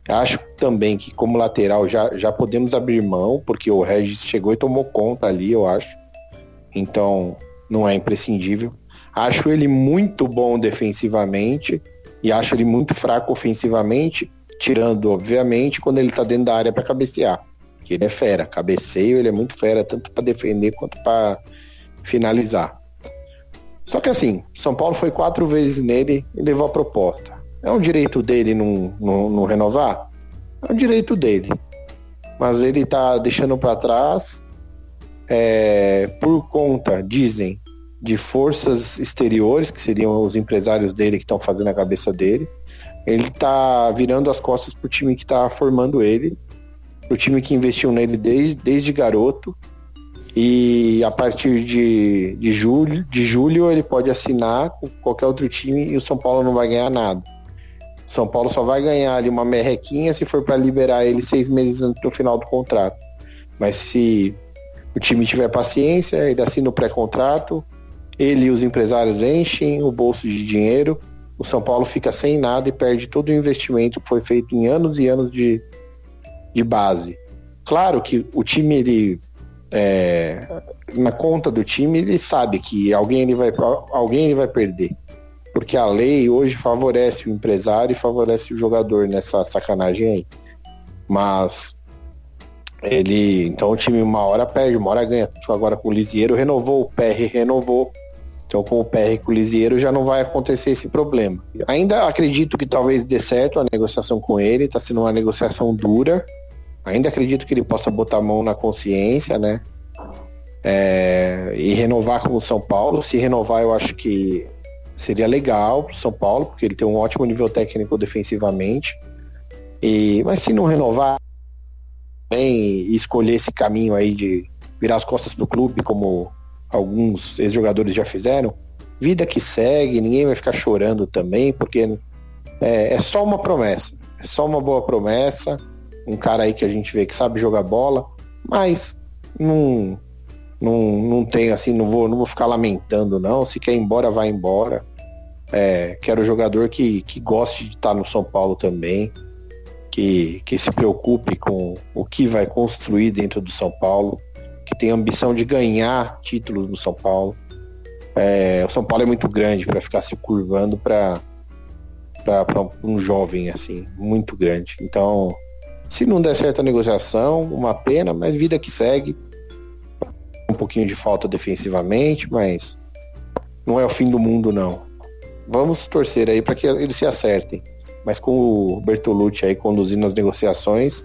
Acho também que como lateral já, já podemos abrir mão, porque o Regis chegou e tomou conta ali, eu acho. Então, não é imprescindível. Acho ele muito bom defensivamente e acho ele muito fraco ofensivamente, tirando, obviamente, quando ele tá dentro da área para cabecear. Que ele é fera, cabeceio, ele é muito fera, tanto para defender quanto para finalizar. Só que assim, São Paulo foi quatro vezes nele e levou a proposta. É um direito dele não, renovar? É um direito dele. mas ele tá deixando para trás é, por conta, dizem, de forças exteriores, que seriam os empresários dele que estão fazendo a cabeça dele. Ele tá virando as costas pro time que tá formando ele, pro time que investiu nele desde, desde garoto. E a partir de, de, julho, de julho ele pode assinar com qualquer outro time e o São Paulo não vai ganhar nada. O São Paulo só vai ganhar ali uma merrequinha se for para liberar ele seis meses antes do final do contrato. Mas se o time tiver paciência, ele assina o pré-contrato, ele e os empresários enchem o bolso de dinheiro, o São Paulo fica sem nada e perde todo o investimento que foi feito em anos e anos de, de base. Claro que o time, ele, é, na conta do time, ele sabe que alguém ele vai, alguém ele vai perder. Porque a lei hoje favorece o empresário e favorece o jogador nessa sacanagem aí. Mas ele. Então o time uma hora perde, uma hora ganha. Tipo, agora com o Lisieiro renovou, o PR renovou. Então com o PR e com o Lisieiro já não vai acontecer esse problema. Ainda acredito que talvez dê certo a negociação com ele, está sendo uma negociação dura. Ainda acredito que ele possa botar a mão na consciência, né? É, e renovar com o São Paulo. Se renovar, eu acho que seria legal para o São Paulo, porque ele tem um ótimo nível técnico defensivamente. E, mas se não renovar, e escolher esse caminho aí de virar as costas do clube, como alguns ex-jogadores já fizeram, vida que segue, ninguém vai ficar chorando também, porque é, é, só uma promessa, é só uma boa promessa, um cara aí que a gente vê que sabe jogar bola, mas não, não, não tem assim, não vou, não vou ficar lamentando não, se quer ir embora, vai embora. É, quero jogador que, que goste de estar no São Paulo também, que, que se preocupe com o que vai construir dentro do São Paulo, que tem ambição de ganhar títulos no São Paulo. É, o São Paulo é muito grande para ficar se curvando para um jovem assim, muito grande. Então, se não der certa negociação, uma pena, mas vida que segue. Um pouquinho de falta defensivamente, mas não é o fim do mundo não. Vamos torcer aí para que eles se acertem mas com o Bertolucci aí conduzindo as negociações,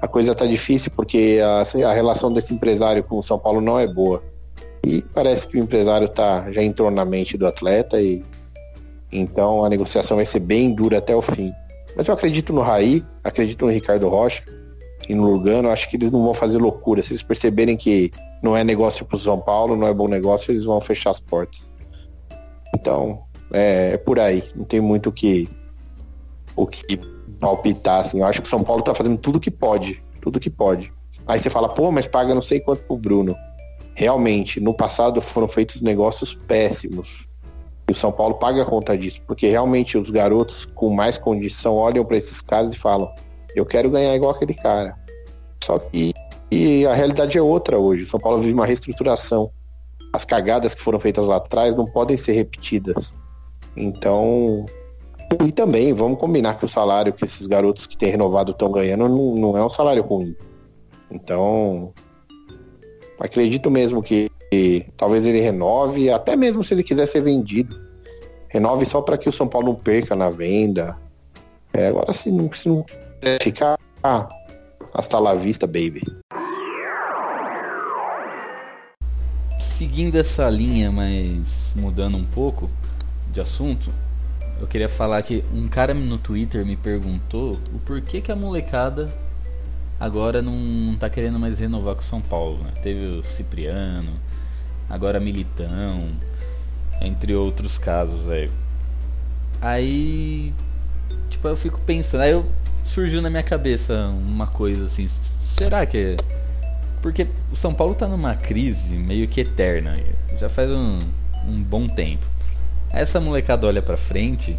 a coisa tá difícil porque a, a relação desse empresário com o São Paulo não é boa. E parece que o empresário tá já entrou na mente do atleta e então a negociação vai ser bem dura até o fim. Mas eu acredito no Raí, acredito no Ricardo Rocha e no Lugano, acho que eles não vão fazer loucura. Se eles perceberem que não é negócio para o São Paulo, não é bom negócio, eles vão fechar as portas. Então, é, é por aí. Não tem muito o que o que palpitar, assim. Eu acho que o São Paulo tá fazendo tudo que pode. Tudo que pode. Aí você fala, pô, mas paga não sei quanto pro Bruno. Realmente, no passado foram feitos negócios péssimos. E o São Paulo paga a conta disso. Porque realmente os garotos com mais condição olham para esses caras e falam, eu quero ganhar igual aquele cara. Só que e a realidade é outra hoje. O São Paulo vive uma reestruturação. As cagadas que foram feitas lá atrás não podem ser repetidas. Então, e também, vamos combinar que o salário que esses garotos que têm renovado estão ganhando não, não é um salário ruim. Então, acredito mesmo que, que, talvez ele renove, até mesmo se ele quiser ser vendido. Renove só para que o São Paulo não perca na venda. É, agora, se não, se não ficar, ah, hasta la vista, baby. Seguindo essa linha, mas mudando um pouco de assunto, eu queria falar que um cara no Twitter me perguntou o porquê que a molecada agora não, tá querendo mais renovar com o São Paulo. Né? Teve o Cipriano, agora Militão, entre outros casos, velho. Aí, tipo, eu fico pensando, aí eu, surgiu na minha cabeça uma coisa assim, será que? Porque o São Paulo tá numa crise meio que eterna, já faz um, um bom tempo. Essa molecada olha pra frente,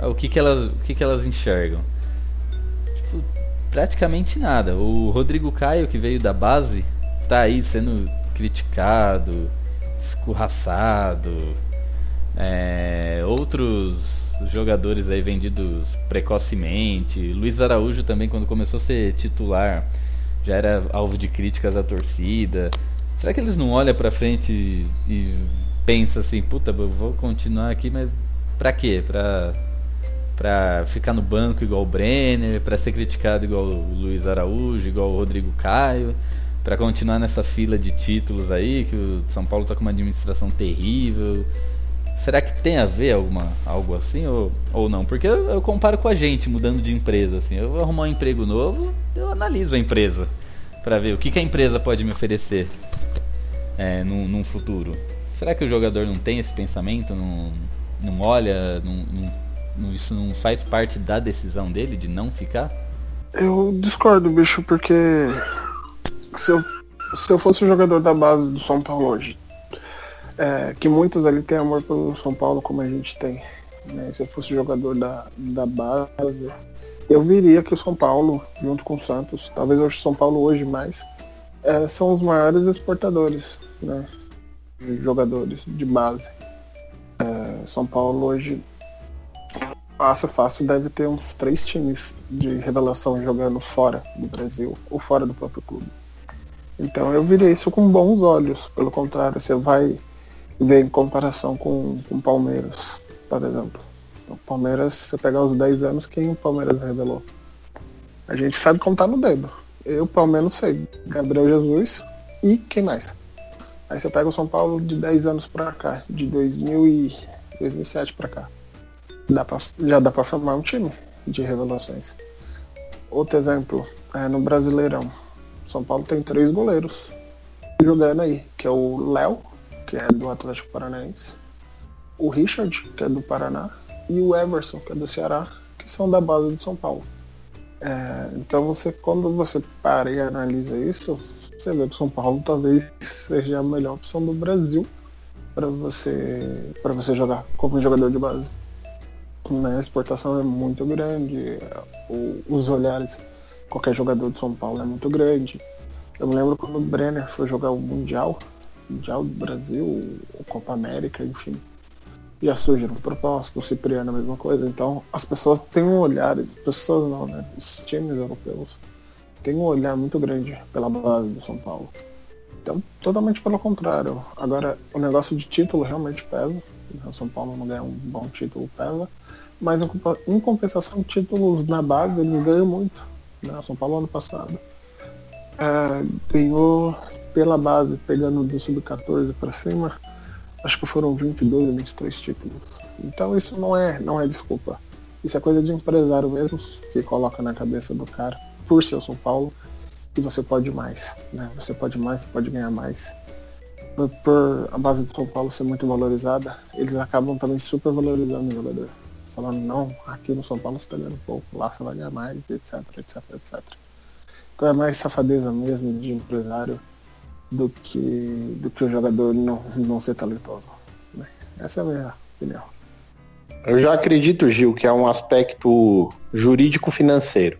o que que elas, o que que elas enxergam? Tipo, praticamente nada. O Rodrigo Caio, que veio da base, tá aí sendo criticado, escorraçado. É, outros jogadores aí vendidos precocemente. Luiz Araújo também, quando começou a ser titular, já era alvo de críticas da torcida. Será que eles não olham pra frente e, e pensa assim, puta, eu vou continuar aqui, mas pra quê? Pra, Pra ficar no banco igual o Brenner, pra ser criticado igual o Luiz Araújo, igual o Rodrigo Caio, pra continuar nessa fila de títulos aí, que o São Paulo tá com uma administração terrível. Será que tem a ver alguma, algo assim ou, ou não? Porque eu, eu comparo com a gente mudando de empresa, assim. Eu vou arrumar um emprego novo, eu analiso a empresa pra ver o que, que a empresa pode me oferecer é, num, num futuro. Será que o jogador não tem esse pensamento? Não, não olha, não, não, isso não faz parte da decisão dele de não ficar? Eu discordo, bicho, porque se eu, se eu fosse o jogador da base do São Paulo hoje, é, que muitos ali têm amor pelo São Paulo como a gente tem. Né? Se eu fosse jogador da, da base, eu viria que o São Paulo, junto com o Santos, talvez hoje o São Paulo hoje mais, é, são os maiores exportadores né? de jogadores de base. É, São Paulo hoje fácil, fácil deve ter uns três times de revelação jogando fora do Brasil ou fora do próprio clube. Então eu virei isso com bons olhos. Pelo contrário, você vai ver em comparação com o Palmeiras, por exemplo. O Palmeiras, se você pegar os 10 anos, quem o Palmeiras revelou? A gente sabe contar no dedo. Eu, pelo menos, sei. Gabriel Jesus e quem mais? Aí você pega o São Paulo de 10 anos pra cá, de 2000 e 2007 pra cá. Dá pra, já dá pra formar um time de revelações. Outro exemplo, é no Brasileirão. São Paulo tem três goleiros jogando aí, que é o Léo, que é do Atlético Paranaense, o Richard, que é do Paraná, e o Everson, que é do Ceará, que são da base de São Paulo. É, então você, quando você para e analisa isso, você vê que o São Paulo talvez seja a melhor opção do Brasil para você para você jogar como jogador de base. Né? A exportação é muito grande, o, os olhares qualquer jogador de São Paulo é muito grande. Eu me lembro quando o Brenner foi jogar o Mundial, Mundial do Brasil, Copa América, enfim. Já surgiram propostas, o Cipriano a mesma coisa. Então as pessoas têm um olhar, pessoas não, né? Os times europeus têm um olhar muito grande pela base do São Paulo. Então, totalmente pelo contrário. Agora, o negócio de título realmente pesa. O São Paulo não ganha um bom título, pesa. Mas em compensação, títulos na base eles ganham muito. Né? O São Paulo ano passado é, ganhou pela base, pegando do sub-14 para cima, acho que foram 22 ou 23 títulos. Então isso não é, não é desculpa. Isso é coisa de empresário mesmo, que coloca na cabeça do cara, por ser o São Paulo, que você pode mais. Né? Você pode mais, você pode ganhar mais. Por a base do São Paulo ser muito valorizada, eles acabam também super valorizando o jogador. Falando, não, aqui no São Paulo você tá ganhando pouco, lá você vai ganhar mais, etc, etc, etc. Então é mais safadeza mesmo de empresário do que, do que o jogador não, não ser talentoso. Né? Essa é a minha opinião. Eu já acredito, Gil, que é um aspecto jurídico-financeiro.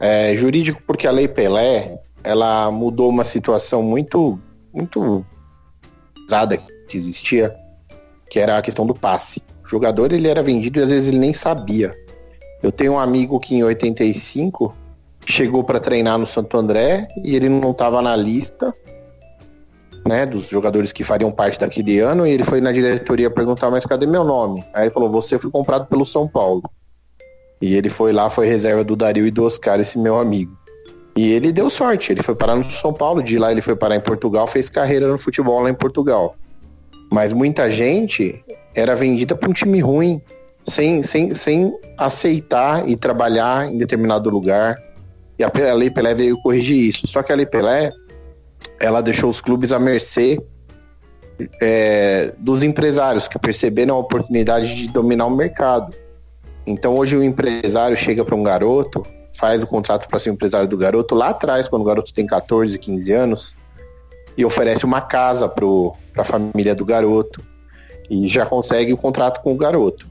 É, jurídico porque a Lei Pelé, ela mudou uma situação muito, muito pesada que existia, que era a questão do passe. O jogador, ele era vendido e às vezes ele nem sabia. Eu tenho um amigo que em 85 chegou para treinar no Santo André e ele não estava na lista né, dos jogadores que fariam parte daquele ano, e ele foi na diretoria perguntar, mas cadê meu nome? Aí ele falou, você foi comprado pelo São Paulo. E ele foi lá, foi reserva do Dario e do Oscar, esse meu amigo. E ele deu sorte, ele foi parar no São Paulo, de lá ele foi parar em Portugal, fez carreira no futebol lá em Portugal. Mas muita gente era vendida para um time ruim, sem, sem, sem aceitar e trabalhar em determinado lugar. E a Lei Pelé veio corrigir isso. Só que a Lei Pelé, ela deixou os clubes à mercê é, dos empresários que perceberam a oportunidade de dominar o mercado. Então hoje o empresário chega para um garoto, faz o contrato para ser empresário do garoto lá atrás, quando o garoto tem 14, 15 anos, e oferece uma casa para a família do garoto e já consegue o contrato com o garoto.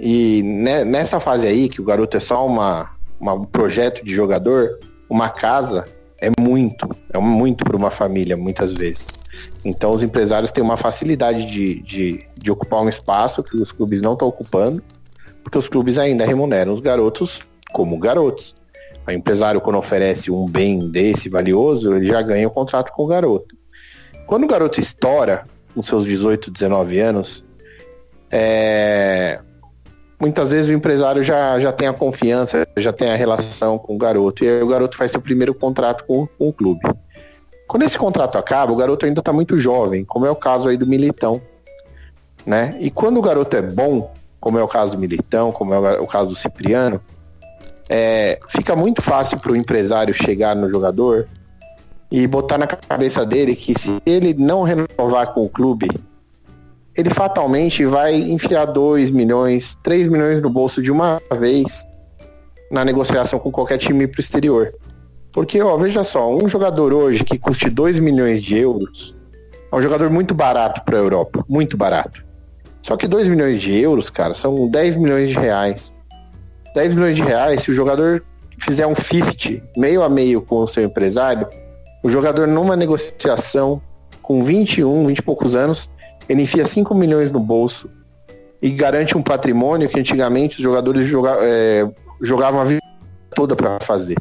E nessa fase aí, que o garoto é só uma, uma um projeto de jogador, uma casa é muito, é muito para uma família, muitas vezes. Então os empresários têm uma facilidade de, de, de ocupar um espaço que os clubes não estão ocupando, porque os clubes ainda remuneram os garotos como garotos. O empresário, quando oferece um bem desse valioso, ele já ganha o contrato com o garoto. Quando o garoto estoura, com seus 18, 19 anos, é muitas vezes o empresário já, já tem a confiança, já tem a relação com o garoto. E aí o garoto faz seu primeiro contrato com, com o clube. Quando esse contrato acaba, o garoto ainda está muito jovem, como é o caso aí do Militão. Né? E quando o garoto é bom, como é o caso do Militão, como é o caso do Cipriano, é, fica muito fácil para o empresário chegar no jogador e botar na cabeça dele que se ele não renovar com o clube, ele fatalmente vai enfiar 2 milhões, 3 milhões no bolso de uma vez na negociação com qualquer time para o exterior. Porque, ó, veja só, um jogador hoje que custe 2 milhões de euros é um jogador muito barato para a Europa, muito barato. Só que 2 milhões de euros, cara, são 10 milhões de reais. 10 milhões de reais, se o jogador fizer um 50, meio a meio com o seu empresário, o jogador numa negociação com 21, 20 e poucos anos, ele enfia 5 milhões no bolso e garante um patrimônio que antigamente os jogadores joga, é, jogavam a vida toda para fazer.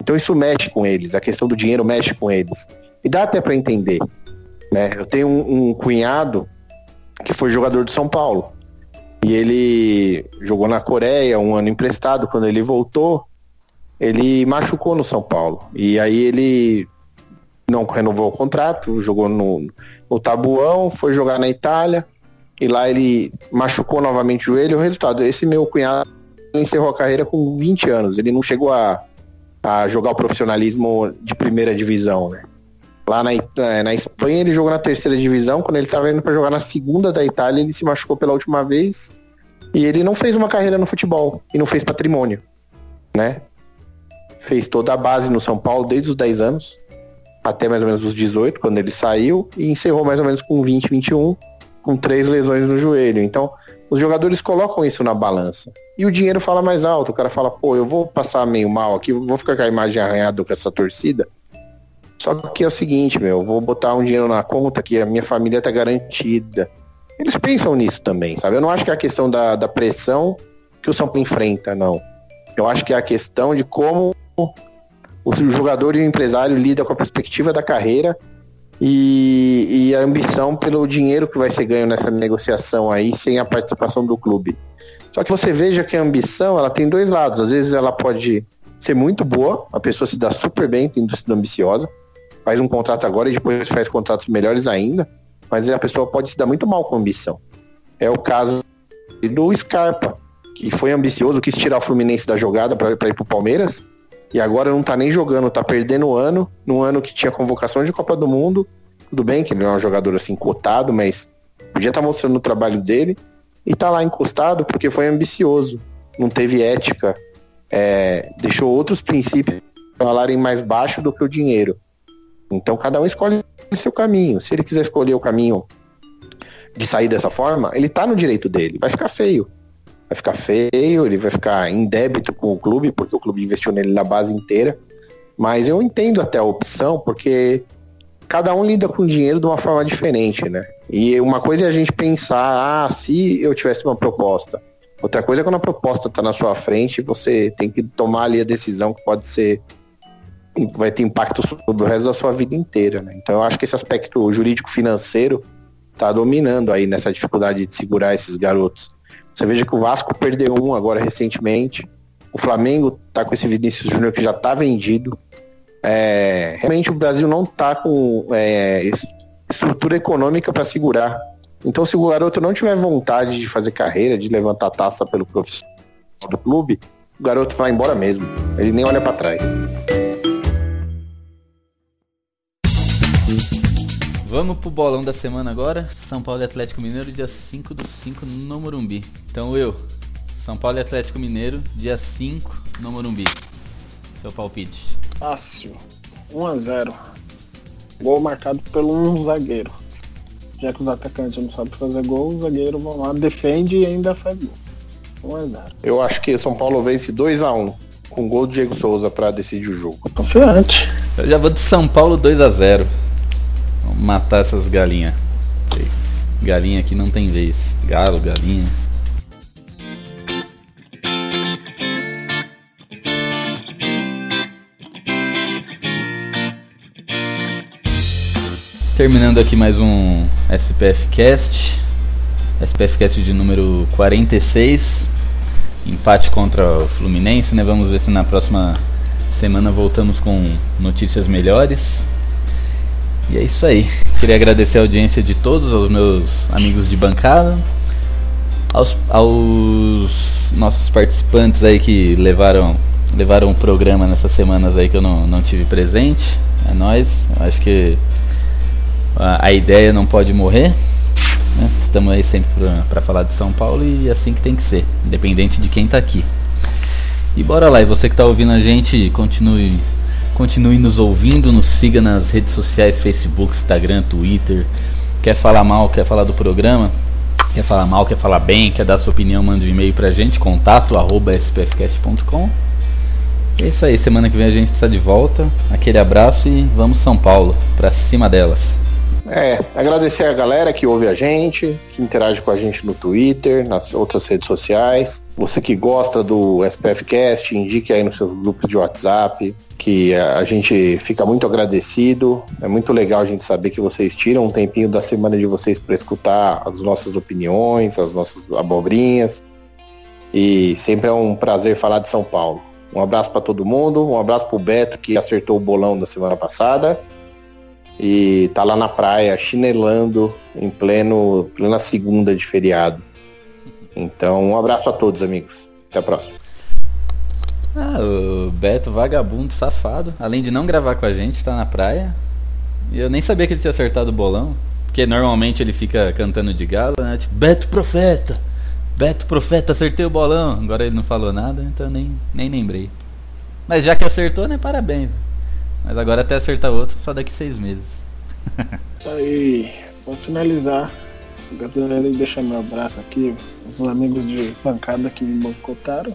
Então isso mexe com eles, a questão do dinheiro mexe com eles. E dá até para entender. Né? Eu tenho um, um cunhado que foi jogador de São Paulo. E ele jogou na Coreia um ano emprestado. Quando ele voltou, ele machucou no São Paulo. E aí ele não renovou o contrato, jogou no, no Tabuão, foi jogar na Itália. E lá ele machucou novamente o joelho. O resultado, esse meu cunhado encerrou a carreira com 20 anos. Ele não chegou a, a jogar o profissionalismo de primeira divisão, né? Lá na, é, na Espanha ele jogou na terceira divisão, quando ele estava indo para jogar na segunda da Itália, ele se machucou pela última vez e ele não fez uma carreira no futebol e não fez patrimônio, né? Fez toda a base no São Paulo desde os 10 anos até mais ou menos os 18, quando ele saiu, e encerrou mais ou menos com 20, 21, com três lesões no joelho. Então, os jogadores colocam isso na balança. E o dinheiro fala mais alto. O cara fala, pô, eu vou passar meio mal aqui, vou ficar com a imagem arranhada com essa torcida. Só que é o seguinte, meu, vou botar um dinheiro na conta que a minha família tá garantida. Eles pensam nisso também, sabe? Eu não acho que é a questão da, da pressão que o São Paulo enfrenta, não. Eu acho que é a questão de como o jogador e o empresário lidam com a perspectiva da carreira e, e, a ambição pelo dinheiro que vai ser ganho nessa negociação aí, sem a participação do clube. Só que você veja que a ambição, ela tem dois lados. Às vezes ela pode ser muito boa, a pessoa se dá super bem, tendo sido ambiciosa faz um contrato agora e depois faz contratos melhores ainda, mas a pessoa pode se dar muito mal com ambição. É o caso do Scarpa, que foi ambicioso, quis tirar o Fluminense da jogada para ir para o Palmeiras, e agora não tá nem jogando, tá perdendo o ano, no ano que tinha convocação de Copa do Mundo. Tudo bem que ele não é um jogador assim cotado, mas podia estar tá mostrando o trabalho dele e tá lá encostado porque foi ambicioso, não teve ética, é, deixou outros princípios falarem mais baixo do que o dinheiro. Então cada um escolhe seu caminho. Se ele quiser escolher o caminho de sair dessa forma, ele tá no direito dele. Vai ficar feio. Vai ficar feio, ele vai ficar em débito com o clube, porque o clube investiu nele na base inteira. Mas eu entendo até a opção, porque cada um lida com o dinheiro de uma forma diferente, né? E uma coisa é a gente pensar, ah, se eu tivesse uma proposta. Outra coisa é quando a proposta está na sua frente, você tem que tomar ali a decisão que pode ser vai ter impacto sobre o resto da sua vida inteira, né? Então eu acho que esse aspecto jurídico financeiro tá dominando aí nessa dificuldade de segurar esses garotos. Você veja que o Vasco perdeu um agora recentemente. O Flamengo tá com esse Vinícius Júnior que já tá vendido. É, realmente o Brasil não tá com é, estrutura econômica para segurar. Então se o garoto não tiver vontade de fazer carreira, de levantar taça pelo profissional do clube, o garoto vai embora mesmo. Ele nem olha para trás. Vamos pro bolão da semana agora. São Paulo e Atlético Mineiro, dia 5 do 5 no Morumbi. Então eu, São Paulo e Atlético Mineiro, dia 5 no Morumbi. Seu palpite. Fácil. 1x0. Gol marcado pelo um zagueiro. Já que os atacantes não sabem fazer gol, o zagueiro vão lá, defende e ainda faz gol. 1x0. Eu acho que São Paulo vence 2x1 com gol do Diego Souza para decidir o jogo. Confiante. Eu já vou de São Paulo 2x0. Vamos matar essas galinhas. Galinha aqui não tem vez. Galo, galinha. Terminando aqui mais um SPF Cast. SPF Cast de número 46. empate contra o Fluminense, né? Vamos ver se na próxima semana voltamos com notícias melhores. E é isso aí. Queria agradecer a audiência de todos, aos meus amigos de bancada, aos, aos nossos participantes aí que levaram levaram o programa nessas semanas aí que eu não, não tive presente. É nós. Acho que a, a ideia não pode morrer. Né? Estamos aí sempre para falar de São Paulo e assim que tem que ser, independente de quem está aqui. E bora lá, e você que está ouvindo a gente, continue, continue nos ouvindo, nos siga nas redes sociais, Facebook, Instagram, Twitter. Quer falar mal, quer falar do programa? Quer falar mal, quer falar bem, quer dar sua opinião, manda um e-mail pra gente, contato arroba spfcast.com. É isso aí, semana que vem a gente está de volta. Aquele abraço e vamos São Paulo, pra cima delas. É, agradecer a galera que ouve a gente, que interage com a gente no Twitter, nas outras redes sociais. Você que gosta do SPFcast, indique aí nos seus grupos de WhatsApp, que a gente fica muito agradecido. É muito legal a gente saber que vocês tiram um tempinho da semana de vocês para escutar as nossas opiniões, as nossas abobrinhas. E sempre é um prazer falar de São Paulo. Um abraço para todo mundo, um abraço pro Beto que acertou o bolão da semana passada e tá lá na praia chinelando em pleno plena segunda de feriado. Então, um abraço a todos, amigos. Até a próxima. Ah, o Beto, vagabundo, safado. Além de não gravar com a gente, tá na praia. E eu nem sabia que ele tinha acertado o bolão. Porque normalmente ele fica cantando de galo, né? Tipo, Beto Profeta! Beto Profeta, acertei o bolão. Agora ele não falou nada, então nem, nem lembrei. Mas já que acertou, né? Parabéns. Mas agora até acertar outro, só daqui seis meses. Aí, pra finalizar, gostaria de deixar meu abraço aqui, os amigos de bancada que me bancotaram.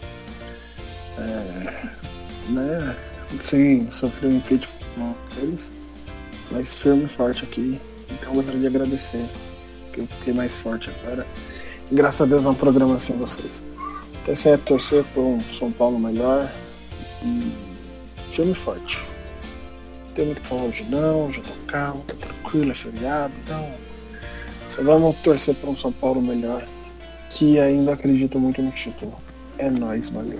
É, né? Sim, sofri um impeachment com eles, mas firme e forte aqui. Então gostaria de agradecer, que eu fiquei mais forte agora. E, graças a Deus é um programa assim vocês. Até certo torcer por um São Paulo melhor e firme e forte tem muito pra hoje não, já tô calmo, tô tranquilo, é feriado, então só vamos torcer para um São Paulo melhor, que ainda acredita muito no título. É nóis, valeu.